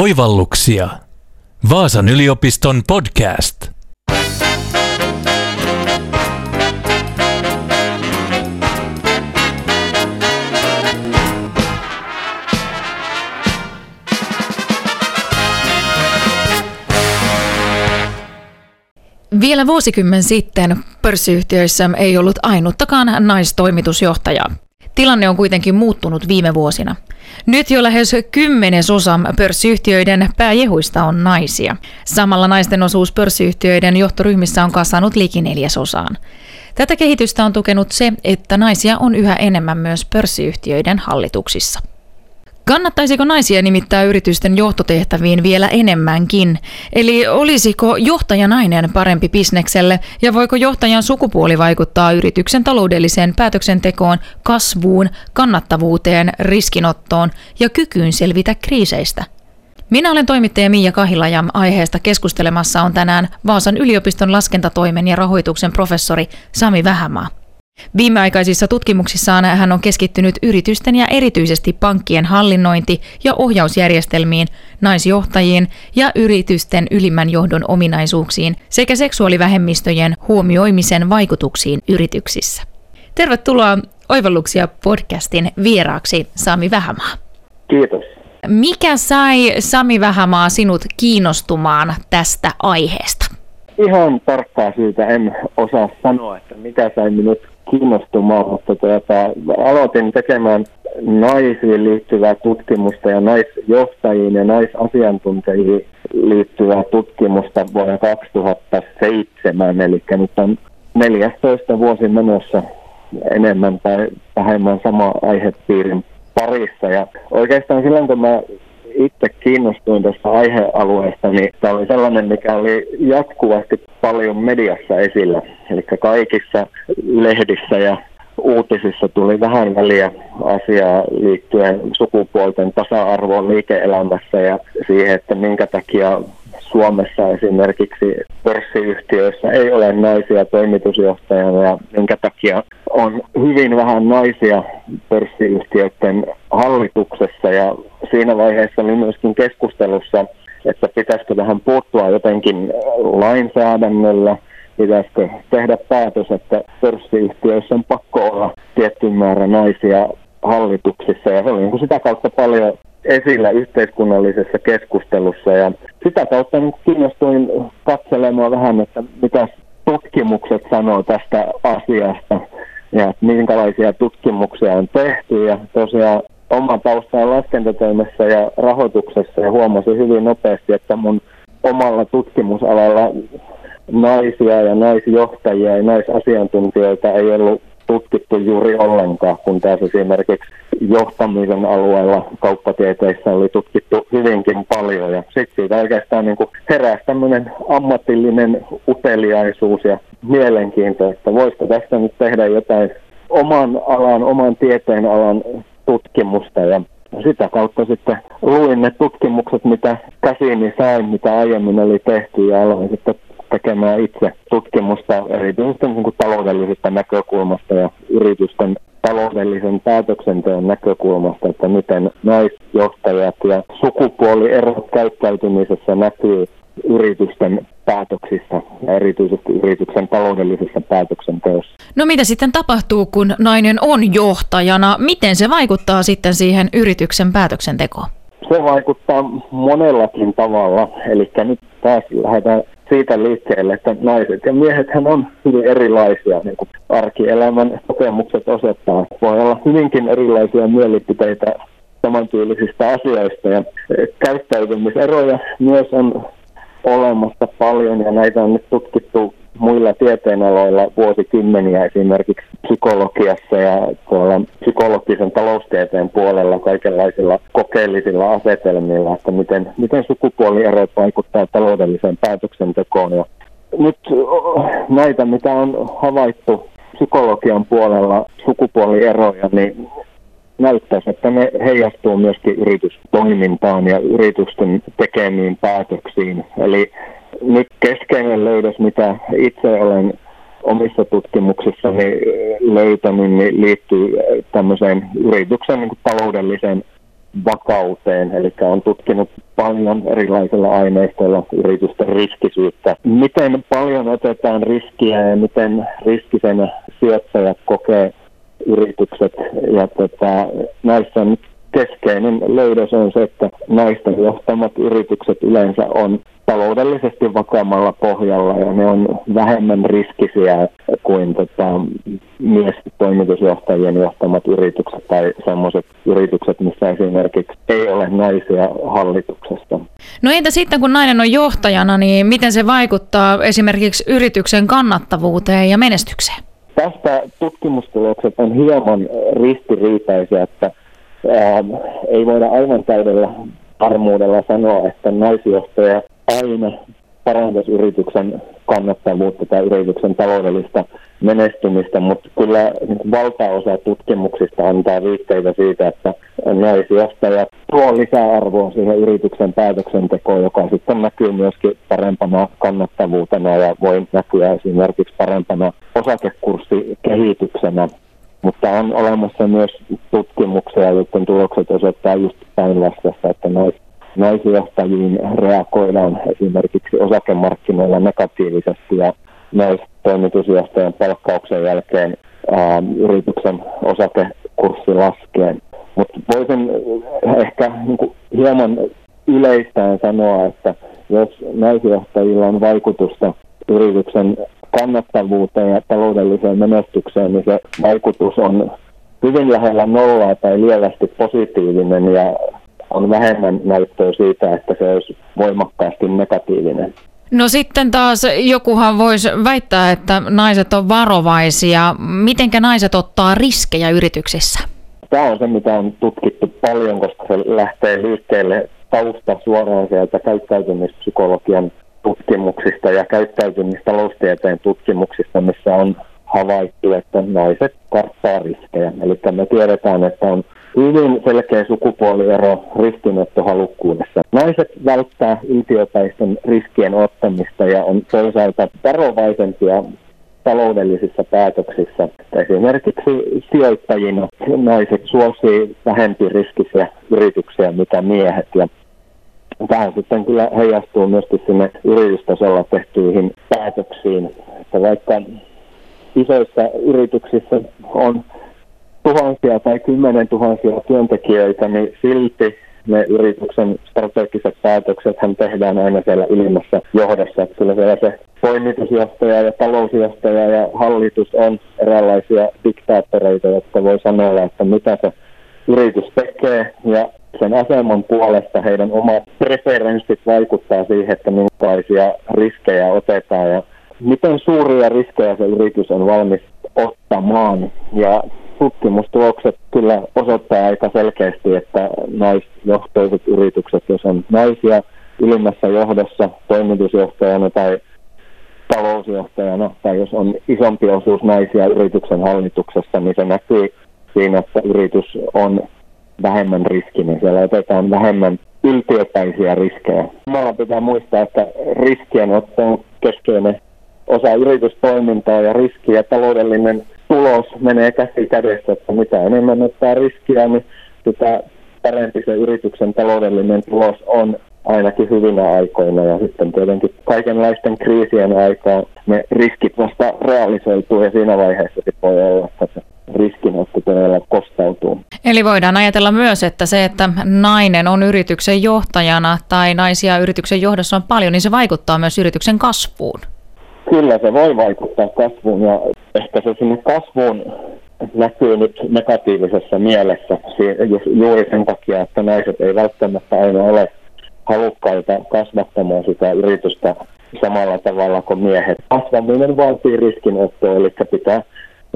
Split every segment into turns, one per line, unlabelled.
Oivalluksia. Vaasan yliopiston podcast.
Vielä vuosikymmen sitten pörssiyhtiöissä ei ollut ainuttakaan naistoimitusjohtajaa. Tilanne on kuitenkin muuttunut viime vuosina. Nyt jo lähes kymmenesosa pörssiyhtiöiden pääjehuista on naisia. Samalla naisten osuus pörssiyhtiöiden johtoryhmissä on kasvanut liki neljäsosaan. Tätä kehitystä on tukenut se, että naisia on yhä enemmän myös pörssiyhtiöiden hallituksissa. Kannattaisiko naisia nimittää yritysten johtotehtäviin vielä enemmänkin? Eli olisiko johtajanainen parempi bisnekselle ja voiko johtajan sukupuoli vaikuttaa yrityksen taloudelliseen päätöksentekoon, kasvuun, kannattavuuteen, riskinottoon ja kykyyn selvitä kriiseistä? Minä olen toimittaja Miia Kahila ja aiheesta keskustelemassa on tänään Vaasan yliopiston laskentatoimen ja rahoituksen professori Sami Vähämaa. Viimeaikaisissa tutkimuksissaan hän on keskittynyt yritysten ja erityisesti pankkien hallinnointi- ja ohjausjärjestelmiin, naisjohtajiin ja yritysten ylimmän johdon ominaisuuksiin sekä seksuaalivähemmistöjen huomioimisen vaikutuksiin yrityksissä. Tervetuloa Oivalluksia podcastin vieraaksi Sami Vähämaa.
Kiitos.
Mikä sai Sami Vähämaa sinut kiinnostumaan tästä aiheesta?
Ihan tarkkaa syytä en osaa sanoa, että mikä sai minut kiinnostumaan, mutta tuota, aloitin tekemään naisiin liittyvää tutkimusta ja naisjohtajiin ja naisasiantuntijiin liittyvää tutkimusta vuonna 2007, eli nyt on 14 vuosi menossa enemmän tai vähemmän sama aihepiirin parissa. Ja oikeastaan silloin, kun mä itse kiinnostuin tästä aihealueesta, niin tämä oli sellainen, mikä oli jatkuvasti paljon mediassa esillä. Eli kaikissa lehdissä ja uutisissa tuli vähän väliä asiaa liittyen sukupuolten tasa-arvoon liike-elämässä ja siihen, että minkä takia Suomessa esimerkiksi pörssiyhtiöissä ei ole naisia toimitusjohtajana ja minkä takia on hyvin vähän naisia pörssiyhtiöiden hallituksessa. Ja siinä vaiheessa oli myöskin keskustelussa, että pitäisikö tähän puuttua jotenkin lainsäädännöllä, pitäisikö tehdä päätös, että pörssiyhtiöissä on pakko olla tietty määrä naisia hallituksissa. Ja se oli niin sitä kautta paljon esillä yhteiskunnallisessa keskustelussa. Ja sitä kautta kiinnostuin katselemaan vähän, että mitä tutkimukset sanoo tästä asiasta ja minkälaisia tutkimuksia on tehty. Ja tosiaan oma tausta on laskentatoimessa ja rahoituksessa ja huomasin hyvin nopeasti, että mun omalla tutkimusalalla naisia ja naisjohtajia ja naisasiantuntijoita ei ollut tutkittu juuri ollenkaan, kun taas esimerkiksi johtamisen alueella kauppatieteissä oli tutkittu hyvinkin paljon. Ja sitten siitä oikeastaan niin heräsi tämmöinen ammatillinen uteliaisuus ja mielenkiinto, että voisiko tästä nyt tehdä jotain oman alan, oman tieteen alan tutkimusta ja sitä kautta sitten luin ne tutkimukset, mitä käsiini sain, mitä aiemmin oli tehty ja aloin sitten tekemään itse tutkimusta erityisesti niin kuin taloudellisesta näkökulmasta ja yritysten taloudellisen päätöksenteon näkökulmasta, että miten naisjohtajat ja sukupuolierot käyttäytymisessä näkyy yritysten päätöksissä ja erityisesti yrityksen taloudellisessa päätöksenteossa.
No mitä sitten tapahtuu, kun nainen on johtajana? Miten se vaikuttaa sitten siihen yrityksen päätöksentekoon?
Se vaikuttaa monellakin tavalla. Eli nyt taas lähdetään siitä liikkeelle, että naiset ja miehet on hyvin erilaisia, niin kuin arkielämän kokemukset osoittaa. Voi olla hyvinkin erilaisia mielipiteitä samantyylisistä asioista ja käyttäytymiseroja myös on olemassa paljon ja näitä on nyt tutkittu muilla tieteenaloilla vuosikymmeniä esimerkiksi psykologiassa ja tuolla psykologisen taloustieteen puolella kaikenlaisilla kokeellisilla asetelmilla, että miten, miten sukupuolierot vaikuttaa taloudelliseen päätöksentekoon. Ja nyt näitä, mitä on havaittu psykologian puolella sukupuolieroja, niin näyttäisi, että ne heijastuu myöskin yritystoimintaan ja yritysten tekemiin päätöksiin. Eli nyt keskeinen löydös, mitä itse olen omissa tutkimuksissani löytänyt, niin liittyy tämmöiseen yrityksen niin taloudelliseen vakauteen, eli on tutkinut paljon erilaisilla aineistoilla yritysten riskisyyttä. Miten paljon otetaan riskiä ja miten riskisen sijoittajat kokee yritykset. Ja tota, näissä nyt keskeinen löydös on se, että naisten johtamat yritykset yleensä on taloudellisesti vakaammalla pohjalla ja ne on vähemmän riskisiä kuin tota, mies-toimitusjohtajien johtamat yritykset tai sellaiset yritykset, missä esimerkiksi ei ole naisia hallituksesta.
No entä sitten kun nainen on johtajana, niin miten se vaikuttaa esimerkiksi yrityksen kannattavuuteen ja menestykseen?
Tästä tutkimustulokset on hieman ristiriitaisia, että ää, ei voida aivan täydellä varmuudella sanoa, että naisjohtaja aina parantaisi yrityksen kannattavuutta tai yrityksen taloudellista menestymistä, mutta kyllä niin valtaosa tutkimuksista antaa viitteitä siitä, että naisjohtajat tuo lisäarvoa siihen yrityksen päätöksentekoon, joka sitten näkyy myöskin parempana kannattavuutena ja voi näkyä esimerkiksi parempana osakekurssikehityksenä. Mutta on olemassa myös tutkimuksia, joiden tulokset osoittaa just päinvastaista, että nais, naisjohtajiin reagoidaan esimerkiksi osakemarkkinoilla negatiivisesti ja naistoimitusjohtajan palkkauksen jälkeen ää, yrityksen osakekurssi laskee. Mutta voisin ehkä niin kuin, hieman yleistään sanoa, että jos naisjohtajilla on vaikutusta yrityksen kannattavuuteen ja taloudelliseen menestykseen, niin se vaikutus on hyvin lähellä nollaa tai lievästi positiivinen ja on vähemmän näyttöä siitä, että se olisi voimakkaasti negatiivinen.
No sitten taas jokuhan voisi väittää, että naiset on varovaisia. Mitenkä naiset ottaa riskejä yrityksissä?
Tämä on se, mitä on tutkittu paljon, koska se lähtee liikkeelle tausta suoraan sieltä käyttäytymispsykologian tutkimuksista ja käyttäytymistaloustieteen tutkimuksista, missä on havaittu, että naiset karttaa riskejä. Eli me tiedetään, että on hyvin selkeä sukupuoliero riskinottohalukkuudessa. Naiset välttää yltiöpäisten riskien ottamista ja on toisaalta varovaisempia taloudellisissa päätöksissä. Esimerkiksi sijoittajina naiset suosii vähempi riskisiä yrityksiä mitä miehet. Ja tähän sitten kyllä heijastuu myöskin sinne yritystasolla tehtyihin päätöksiin. Että vaikka isoissa yrityksissä on tuhansia tai kymmenen tuhansia työntekijöitä, niin silti ne yrityksen strategiset päätökset hän tehdään aina siellä ylimmässä johdossa. Että kyllä siellä se toimitusjohtaja ja talousjohtaja ja hallitus on eräänlaisia diktaattoreita, jotka voi sanoa, että mitä se yritys tekee ja sen aseman puolesta heidän omat preferenssit vaikuttaa siihen, että minkälaisia riskejä otetaan ja miten suuria riskejä se yritys on valmis ottamaan. Ja tutkimustulokset kyllä osoittaa aika selkeästi, että naisjohtoiset yritykset, jos on naisia ylimmässä johdossa toimitusjohtajana tai talousjohtajana, tai jos on isompi osuus naisia yrityksen hallituksessa, niin se näkyy siinä, että yritys on vähemmän riskinen. Siellä otetaan vähemmän yltiöpäisiä riskejä. Samalla pitää muistaa, että riskienotto on keskeinen osa yritystoimintaa ja riski ja taloudellinen tulos menee käsi kädessä, että mitä enemmän ottaa riskiä, niin sitä parempi se yrityksen taloudellinen tulos on ainakin hyvinä aikoina ja sitten tietenkin kaikenlaisten kriisien aikaa ne riskit vasta realisoituu ja siinä vaiheessa sitten voi olla, että se riskinotto todella kostautuu.
Eli voidaan ajatella myös, että se, että nainen on yrityksen johtajana tai naisia yrityksen johdossa on paljon, niin se vaikuttaa myös yrityksen kasvuun.
Kyllä se voi vaikuttaa kasvuun ja ehkä se sinne kasvuun näkyy nyt negatiivisessa mielessä juuri sen takia, että naiset ei välttämättä aina ole halukkaita kasvattamaan sitä yritystä samalla tavalla kuin miehet. Kasvaminen vaatii riskinottoa, eli pitää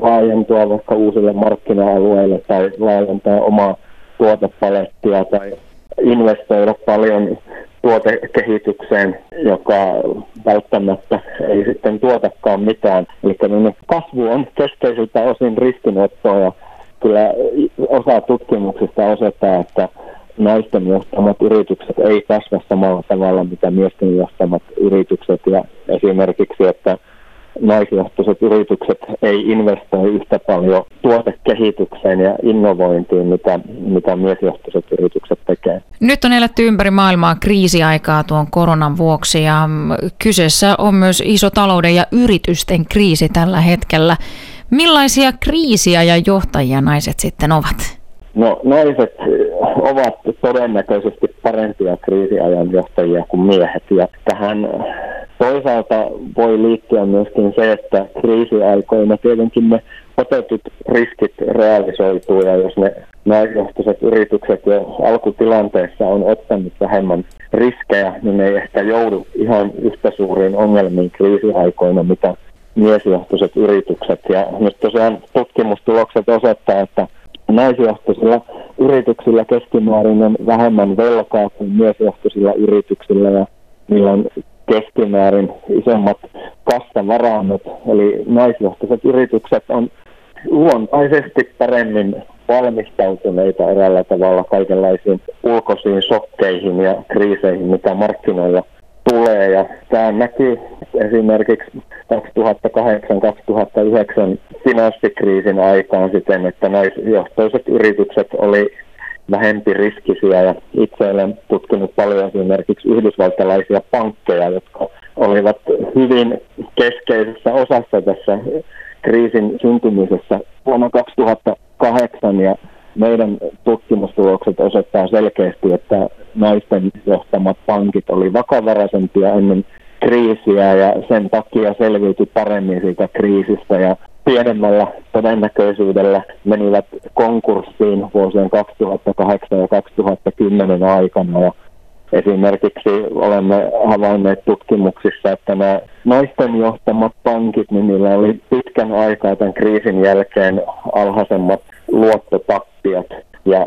laajentua vaikka uusille markkina-alueille tai laajentaa omaa tuotepalettia tai investoida paljon tuotekehitykseen, joka välttämättä ei sitten tuotakaan mitään. Eli kasvu on keskeisiltä osin riskinottoa ja kyllä osa tutkimuksista osoittaa, että naisten johtamat yritykset ei kasva samalla tavalla mitä miesten johtamat yritykset ja esimerkiksi, että naisjohtoiset yritykset ei investoi yhtä paljon tuotekehitykseen ja innovointiin, mitä, mitä miesjohtoiset yritykset tekee.
Nyt on eletty ympäri maailmaa kriisiaikaa tuon koronan vuoksi ja kyseessä on myös iso talouden ja yritysten kriisi tällä hetkellä. Millaisia kriisiä ja johtajia naiset sitten ovat?
No naiset ovat todennäköisesti parempia kriisiajan johtajia kuin miehet ja tähän toisaalta voi liittyä myöskin se, että kriisiaikoina tietenkin ne otetut riskit realisoituu ja jos ne naisjohtoiset yritykset jo alkutilanteessa on ottanut vähemmän riskejä, niin ne ei ehkä joudu ihan yhtä suuriin ongelmiin kriisiaikoina, mitä miesjohtoiset yritykset. Ja nyt tosiaan tutkimustulokset osoittaa, että naisjohtoisilla yrityksillä keskimäärin on vähemmän velkaa kuin miesjohtoisilla yrityksillä ja niillä on keskimäärin isommat kassavarannot. Eli naisjohtoiset yritykset on luontaisesti paremmin valmistautuneita eräällä tavalla kaikenlaisiin ulkoisiin sokkeihin ja kriiseihin, mitä markkinoilla tulee. Ja tämä näkyy esimerkiksi 2008-2009 finanssikriisin aikaan siten, että naisjohtoiset yritykset oli vähempi riskisiä. Ja itse olen tutkinut paljon esimerkiksi yhdysvaltalaisia pankkeja, jotka olivat hyvin keskeisessä osassa tässä kriisin syntymisessä vuonna 2008 ja meidän tutkimustulokset osoittaa selkeästi, että naisten johtamat pankit oli vakavaraisempia ennen kriisiä ja sen takia selviytyi paremmin siitä kriisistä ja pienemmällä todennäköisyydellä menivät konkurssiin vuosien 2008 ja 2010 aikana. Ja esimerkiksi olemme havainneet tutkimuksissa, että nämä naisten johtamat pankit, niin niillä oli pitkän aikaa tämän kriisin jälkeen alhaisemmat luottotappiot. Ja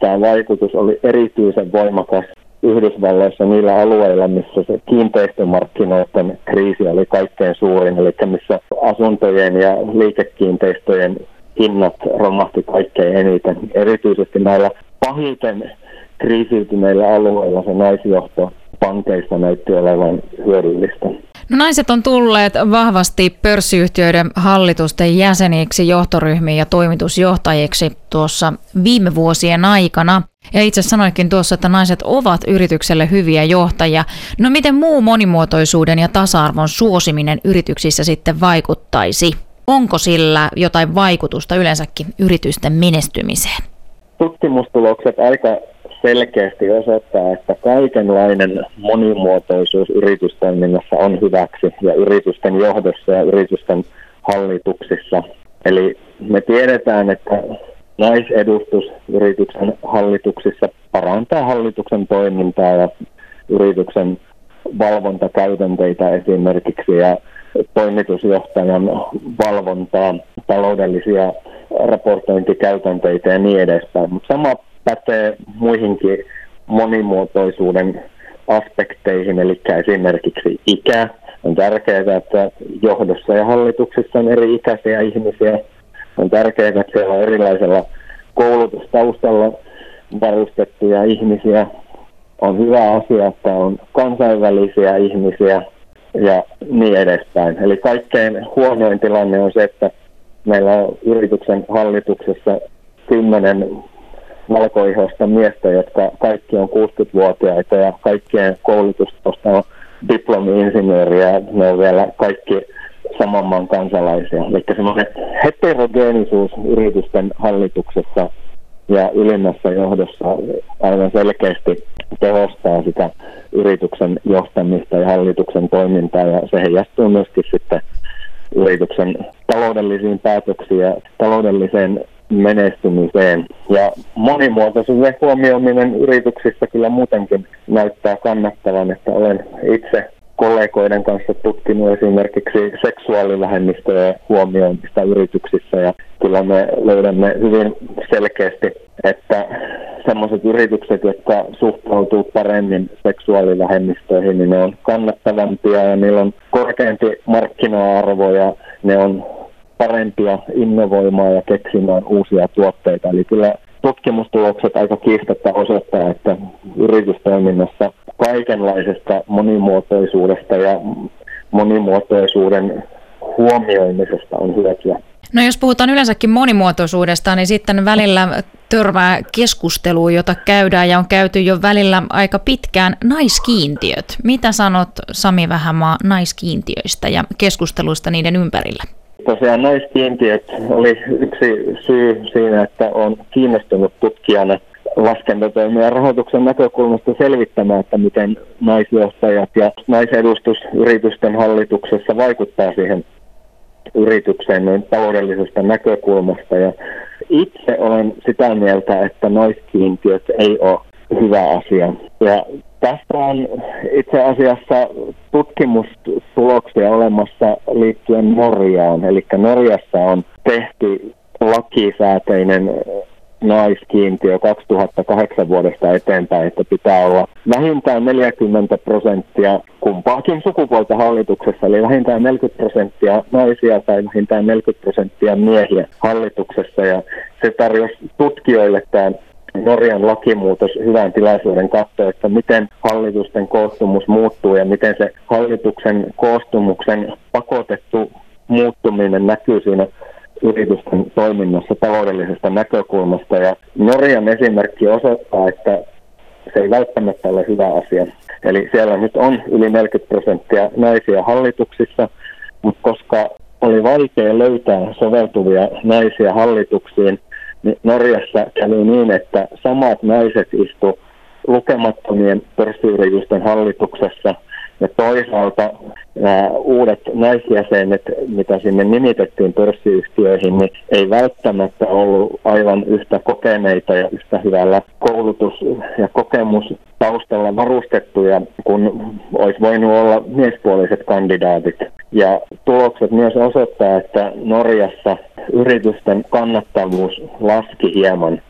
tämä vaikutus oli erityisen voimakas Yhdysvalloissa niillä alueilla, missä se kiinteistömarkkinoiden kriisi oli kaikkein suurin, eli missä asuntojen ja liikekiinteistöjen hinnat romahti kaikkein eniten. Erityisesti näillä pahiten kriisiytyneillä alueilla se naisjohto pankeista näytti olevan hyödyllistä.
No naiset on tulleet vahvasti pörssiyhtiöiden hallitusten jäseniksi, johtoryhmiin ja toimitusjohtajiksi tuossa viime vuosien aikana. Ja itse sanoikin tuossa, että naiset ovat yritykselle hyviä johtajia. No miten muu monimuotoisuuden ja tasa-arvon suosiminen yrityksissä sitten vaikuttaisi? Onko sillä jotain vaikutusta yleensäkin yritysten menestymiseen?
Tutkimustulokset aika selkeästi osoittaa, että kaikenlainen monimuotoisuus yritystoiminnassa on hyväksi ja yritysten johdossa ja yritysten hallituksissa. Eli me tiedetään, että naisedustus yrityksen hallituksissa parantaa hallituksen toimintaa ja yrityksen valvontakäytänteitä esimerkiksi ja toimitusjohtajan valvontaa, taloudellisia raportointikäytänteitä ja niin edespäin. Mutta sama pätee muihinkin monimuotoisuuden aspekteihin, eli esimerkiksi ikä. On tärkeää, että johdossa ja hallituksessa on eri ikäisiä ihmisiä. On tärkeää, että siellä on erilaisella koulutustaustalla varustettuja ihmisiä. On hyvä asia, että on kansainvälisiä ihmisiä ja niin edespäin. Eli kaikkein huonoin tilanne on se, että meillä on yrityksen hallituksessa kymmenen valkoihoista miestä, jotka kaikki on 60-vuotiaita ja kaikkien koulutusta on diplomi-insinööriä. Ne on vielä kaikki saman maan kansalaisia. Eli semmoinen heterogeenisuus yritysten hallituksessa ja ylimmässä johdossa aivan selkeästi tehostaa sitä yrityksen johtamista ja hallituksen toimintaa ja se heijastuu myöskin sitten yrityksen taloudellisiin päätöksiin ja taloudelliseen menestymiseen. Ja monimuotoisuuden huomioiminen yrityksissä kyllä muutenkin näyttää kannattavan, että olen itse kollegoiden kanssa tutkinut esimerkiksi seksuaalivähemmistöjen huomioimista yrityksissä ja kyllä me löydämme hyvin selkeästi, että sellaiset yritykset, jotka suhtautuu paremmin seksuaalivähemmistöihin, niin ne on kannattavampia ja niillä on korkeampi markkina-arvo ja ne on parempia innovoimaan ja keksimään uusia tuotteita. Eli kyllä tutkimustulokset aika kiistatta osoittaa, että yritystoiminnassa kaikenlaisesta monimuotoisuudesta ja monimuotoisuuden huomioimisesta on hyötyä.
No jos puhutaan yleensäkin monimuotoisuudesta, niin sitten välillä törmää keskusteluun, jota käydään ja on käyty jo välillä aika pitkään, naiskiintiöt. Mitä sanot Sami Vähämaa naiskiintiöistä ja keskusteluista niiden ympärillä?
Tosiaan naiskiintiöt oli yksi syy siinä, että on kiinnostunut tutkijana laskentatoimia rahoituksen näkökulmasta selvittämään, että miten naisjohtajat ja naisedustus yritysten hallituksessa vaikuttaa siihen yritykseen noin taloudellisesta näkökulmasta. Ja itse olen sitä mieltä, että naiskiintiöt ei ole hyvä asia. Ja tästä on itse asiassa tutkimustuloksia olemassa liittyen Norjaan. Eli Norjassa on tehty lakisääteinen naiskiintiö 2008 vuodesta eteenpäin, että pitää olla vähintään 40 prosenttia kumpaakin sukupuolta hallituksessa, eli vähintään 40 prosenttia naisia tai vähintään 40 prosenttia miehiä hallituksessa. Ja se tarjosi tutkijoille tämä Norjan lakimuutos hyvän tilaisuuden katsoa, että miten hallitusten koostumus muuttuu ja miten se hallituksen koostumuksen pakotettu muuttuminen näkyy siinä yritysten toiminnassa taloudellisesta näkökulmasta. Ja Norjan esimerkki osoittaa, että se ei välttämättä ole hyvä asia. Eli siellä nyt on yli 40 prosenttia naisia hallituksissa, mutta koska oli vaikea löytää soveltuvia naisia hallituksiin, Norjassa kävi niin, että samat naiset istu lukemattomien pörssiyritysten hallituksessa – ja toisaalta nämä uudet naisjäsenet, mitä sinne nimitettiin pörssiyhtiöihin, niin ei välttämättä ollut aivan yhtä kokeneita ja yhtä hyvällä koulutus- ja kokemus taustalla varustettuja, kun olisi voinut olla miespuoliset kandidaatit. Ja tulokset myös osoittaa, että Norjassa yritysten kannattavuus laski hieman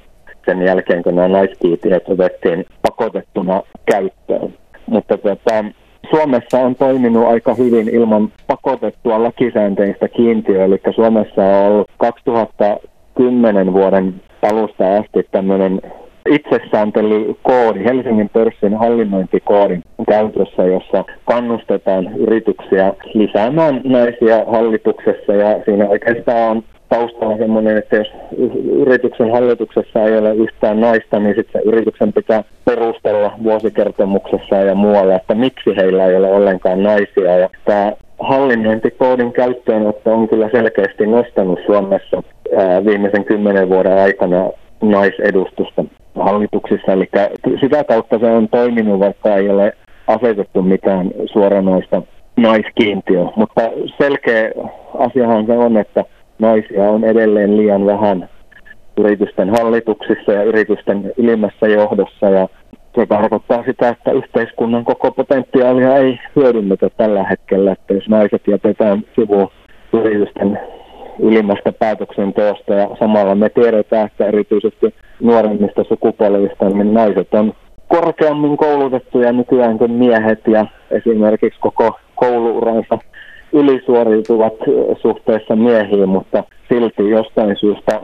sen jälkeen, kun nämä naiskiitiöt otettiin pakotettuna käyttöön. Mutta tota, Suomessa on toiminut aika hyvin ilman pakotettua lakisäänteistä kiintiöä, eli Suomessa on ollut 2010 vuoden alusta asti tämmöinen itsesääntelykoodi, Helsingin pörssin hallinnointikoodin käytössä, jossa kannustetaan yrityksiä lisäämään naisia hallituksessa ja siinä oikeastaan on taustalla semmoinen, että jos yrityksen hallituksessa ei ole yhtään naista, niin sitten yrityksen pitää perustella vuosikertomuksessa ja muualla, että miksi heillä ei ole ollenkaan naisia. Ja tämä hallinnointikoodin käyttöönotto on kyllä selkeästi nostanut Suomessa viimeisen kymmenen vuoden aikana naisedustusta hallituksissa. Eli sitä kautta se on toiminut, vaikka ei ole asetettu mitään suoranaista naiskiintiö. Mutta selkeä asiahan se on, että naisia on edelleen liian vähän yritysten hallituksissa ja yritysten ylimmässä johdossa. Ja se tarkoittaa sitä, että yhteiskunnan koko potentiaalia ei hyödynnetä tällä hetkellä, että jos naiset jätetään sivuun yritysten ylimmästä päätöksenteosta. Ja samalla me tiedetään, että erityisesti nuoremmista sukupolvista niin naiset on korkeammin koulutettuja nykyään kuin miehet. Ja esimerkiksi koko kouluuransa ylisuoriutuvat suhteessa miehiin, mutta silti jostain syystä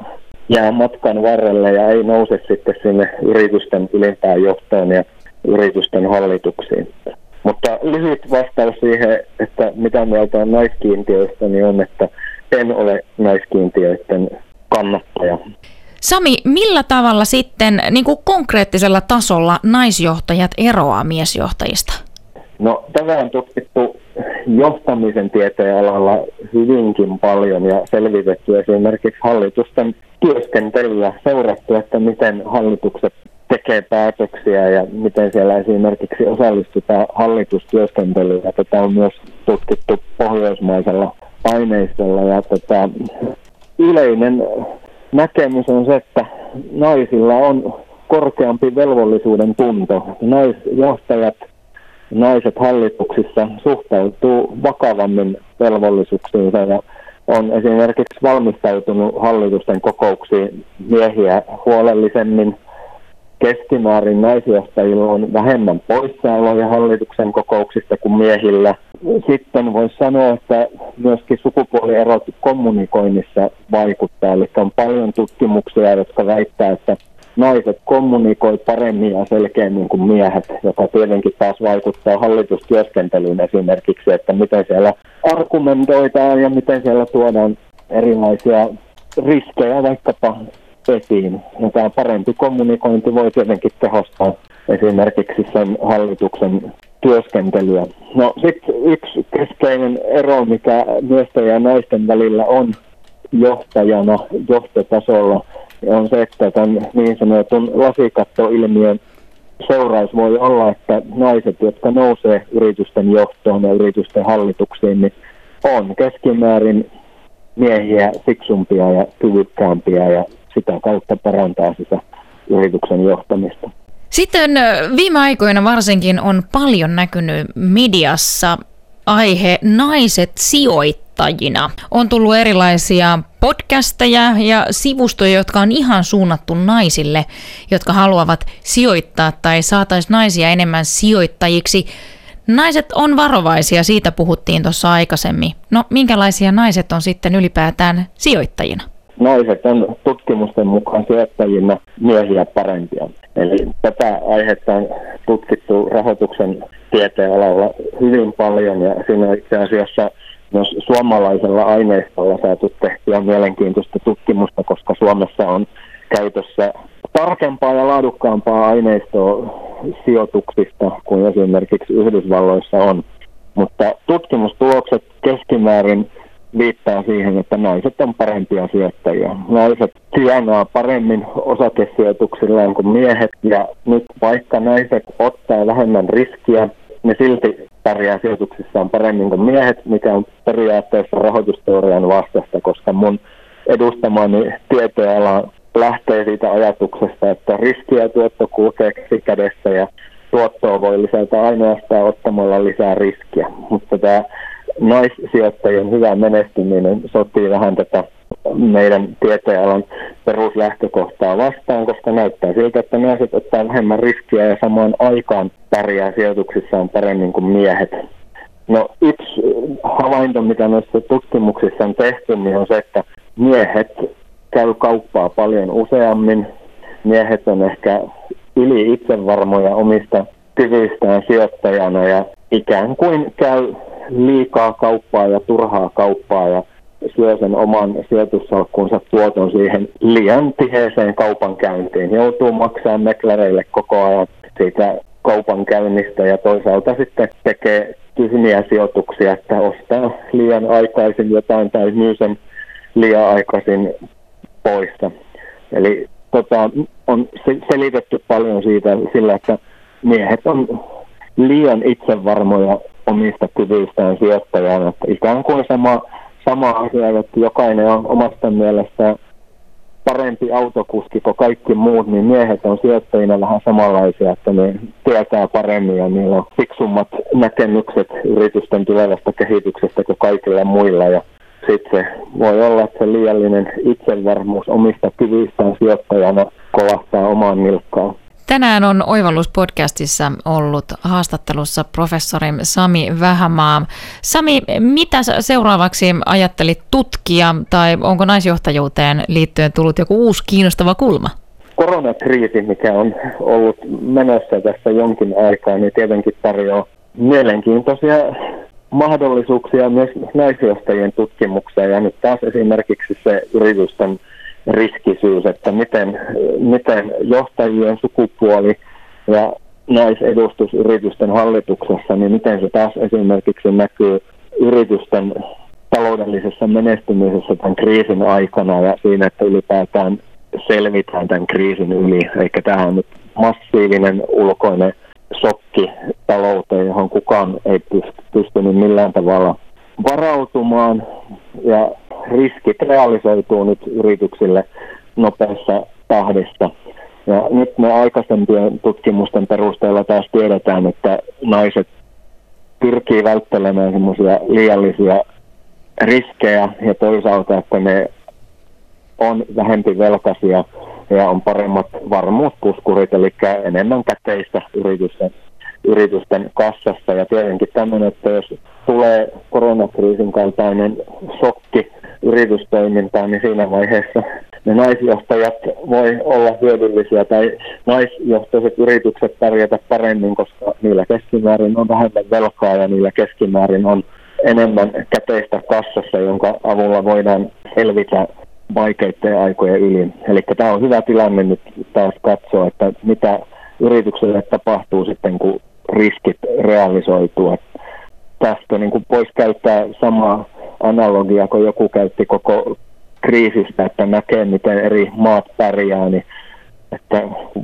jää matkan varrelle ja ei nouse sitten sinne yritysten ylimpään johtoon ja yritysten hallituksiin. Mutta lyhyt vastaus siihen, että mitä mieltä on naiskiintiöistä, niin on, että en ole naiskiintiöiden kannattaja.
Sami, millä tavalla sitten niin kuin konkreettisella tasolla naisjohtajat eroaa miesjohtajista?
No, tätä on tutkittu johtamisen tieteen alalla hyvinkin paljon ja selvitetty esimerkiksi hallitusten työskentelyä, seurattu, että miten hallitukset tekee päätöksiä ja miten siellä esimerkiksi osallistutaan hallitustyöskentelyyn. Tätä on myös tutkittu pohjoismaisella aineistolla ja tätä yleinen näkemys on se, että naisilla on korkeampi velvollisuuden tunto. Naisjohtajat naiset hallituksissa suhtautuu vakavammin velvollisuuksiinsa ja on esimerkiksi valmistautunut hallitusten kokouksiin miehiä huolellisemmin. Keskimäärin naisjohtajilla on vähemmän poissaoloja hallituksen kokouksista kuin miehillä. Sitten voisi sanoa, että myöskin sukupuolierot kommunikoinnissa vaikuttaa. Eli on paljon tutkimuksia, jotka väittää, että naiset kommunikoi paremmin ja selkeämmin kuin miehet, joka tietenkin taas vaikuttaa hallitustyöskentelyyn esimerkiksi, että miten siellä argumentoidaan ja miten siellä tuodaan erilaisia riskejä vaikkapa esiin. Ja tämä parempi kommunikointi voi tietenkin tehostaa esimerkiksi sen hallituksen työskentelyä. No sitten yksi keskeinen ero, mikä miesten ja naisten välillä on johtajana johtotasolla, on se, että tämän niin sanotun lasikattoilmiön seuraus voi olla, että naiset, jotka nousee yritysten johtoon ja yritysten hallituksiin, niin on keskimäärin miehiä fiksumpia ja kyvykkäämpiä ja sitä kautta parantaa sitä yrityksen johtamista.
Sitten viime aikoina varsinkin on paljon näkynyt mediassa aihe naiset sijoittajina. On tullut erilaisia podcasteja ja sivustoja, jotka on ihan suunnattu naisille, jotka haluavat sijoittaa tai saataisiin naisia enemmän sijoittajiksi. Naiset on varovaisia, siitä puhuttiin tuossa aikaisemmin. No minkälaisia naiset on sitten ylipäätään sijoittajina?
Naiset on tutkimusten mukaan sijoittajina miehiä parempia. Eli tätä aihetta on tutkittu rahoituksen tieteen alalla hyvin paljon ja siinä itse asiassa myös suomalaisella aineistolla saatu tehtyä mielenkiintoista tutkimusta, koska Suomessa on käytössä tarkempaa ja laadukkaampaa aineistoa sijoituksista kuin esimerkiksi Yhdysvalloissa on. Mutta tutkimustulokset keskimäärin viittaa siihen, että naiset on parempia sijoittajia. Naiset tienaa paremmin osakesijoituksillaan kuin miehet ja nyt vaikka naiset ottaa vähemmän riskiä, ne silti pärjää sijoituksissaan paremmin kuin miehet, mikä on periaatteessa rahoitusteorian vastasta, koska mun edustamani tieteenala lähtee siitä ajatuksesta, että riski ja tuotto kulkee kädessä ja tuottoa voi lisätä ainoastaan ottamalla lisää riskiä. Mutta tämä naissijoittajien hyvä menestyminen sotii vähän tätä meidän tieteenalan peruslähtökohtaa vastaan, koska näyttää siltä, että naiset ottaa vähemmän riskiä ja samaan aikaan pärjää sijoituksissaan paremmin kuin miehet. No yksi havainto, mitä noissa tutkimuksissa on tehty, niin on se, että miehet käy kauppaa paljon useammin. Miehet on ehkä yli itsevarmoja omista kyvyistään sijoittajana ja ikään kuin käy liikaa kauppaa ja turhaa kauppaa ja syö sen oman sijoitussalkkunsa tuoton siihen liian tiheeseen kaupankäyntiin. Joutuu maksamaan meklareille koko ajan siitä kaupankäynnistä ja toisaalta sitten tekee tyhmiä sijoituksia, että ostaa liian aikaisin jotain tai myy sen liian aikaisin poissa. Eli tota, on selitetty paljon siitä sillä, että miehet on liian itsevarmoja omista kyvyistään sijoittajana. Että ikään kuin sama, sama asia, että jokainen on omasta mielestä parempi autokuski kuin kaikki muut, niin miehet on sijoittajina vähän samanlaisia, että ne tietää paremmin ja niillä on fiksummat näkemykset yritysten tulevasta kehityksestä kuin kaikilla muilla. Ja sitten voi olla, että se liiallinen itsevarmuus omista kyvyistään sijoittajana kolahtaa omaan nilkkaan.
Tänään on Oivallus-podcastissa ollut haastattelussa professori Sami Vähämaa. Sami, mitä seuraavaksi ajattelit tutkia tai onko naisjohtajuuteen liittyen tullut joku uusi kiinnostava kulma?
Koronakriisi, mikä on ollut menossa tässä jonkin aikaa, niin tietenkin tarjoaa mielenkiintoisia mahdollisuuksia myös naisjohtajien tutkimukseen. Ja nyt taas esimerkiksi se yritysten riskisyys, että miten, miten johtajien sukupuoli ja naisedustus yritysten hallituksessa, niin miten se taas esimerkiksi näkyy yritysten taloudellisessa menestymisessä tämän kriisin aikana ja siinä, että ylipäätään selvitään tämän kriisin yli. Eikä tämä on nyt massiivinen ulkoinen shokki talouteen, johon kukaan ei pystynyt millään tavalla varautumaan. Ja riskit realisoituu nyt yrityksille nopeassa tahdissa. Ja nyt me aikaisempien tutkimusten perusteella taas tiedetään, että naiset pyrkii välttelemään semmoisia liiallisia riskejä ja toisaalta, että ne on vähempi velkaisia ja on paremmat varmuuspuskurit, eli enemmän käteistä yritysten, yritysten kassassa. Ja tietenkin tämmöinen, että jos tulee koronakriisin kaltainen shokki yritystoimintaan, niin siinä vaiheessa ne naisjohtajat voi olla hyödyllisiä tai naisjohtoiset yritykset pärjätä paremmin, koska niillä keskimäärin on vähemmän velkaa ja niillä keskimäärin on enemmän käteistä kassassa, jonka avulla voidaan selvitä vaikeiden aikojen yli. Eli tämä on hyvä tilanne nyt taas katsoa, että mitä yritykselle tapahtuu sitten, kun riskit realisoituu. Tästä niin kuin voisi käyttää samaa analogiaa, kun joku käytti koko kriisistä, että näkee, miten eri maat pärjää, niin että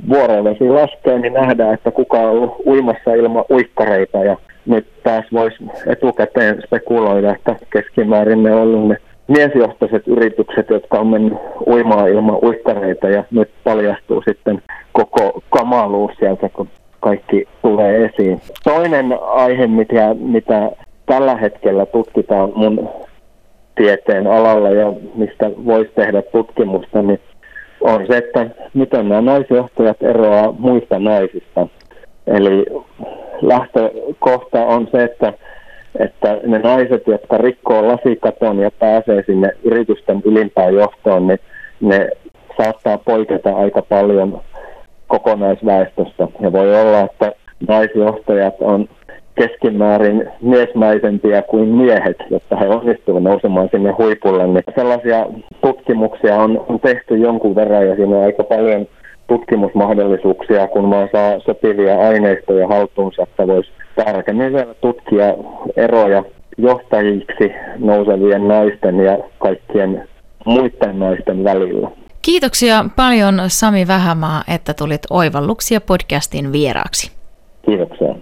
vuorovesi laskee, niin nähdään, että kuka on ollut uimassa ilman uikkareita ja nyt taas voisi etukäteen spekuloida, että keskimäärin ne on ollut ne miesjohtoiset yritykset, jotka on mennyt uimaan ilman uikkareita ja nyt paljastuu sitten koko kamaluus sieltä, kun kaikki tulee esiin. Toinen aihe, mitä, mitä tällä hetkellä tutkitaan mun tieteen alalla ja mistä voisi tehdä tutkimusta, niin on se, että miten nämä naisjohtajat eroaa muista naisista. Eli lähtökohta on se, että, että ne naiset, jotka rikkoo lasikaton ja pääsee sinne yritysten ylimpään johtoon, niin ne saattaa poiketa aika paljon kokonaisväestöstä. Ja voi olla, että naisjohtajat on keskimäärin miesmäisempiä kuin miehet, jotta he onnistuvat nousemaan sinne huipulle. Niin sellaisia tutkimuksia on, on tehty jonkun verran ja siinä on aika paljon tutkimusmahdollisuuksia, kun vaan saa sopivia aineistoja haltuunsa, että voisi tarkemmin vielä tutkia eroja johtajiksi nousevien naisten ja kaikkien muiden naisten välillä.
Kiitoksia paljon Sami Vähämaa, että tulit Oivalluksia podcastin vieraaksi.
Kiitoksia.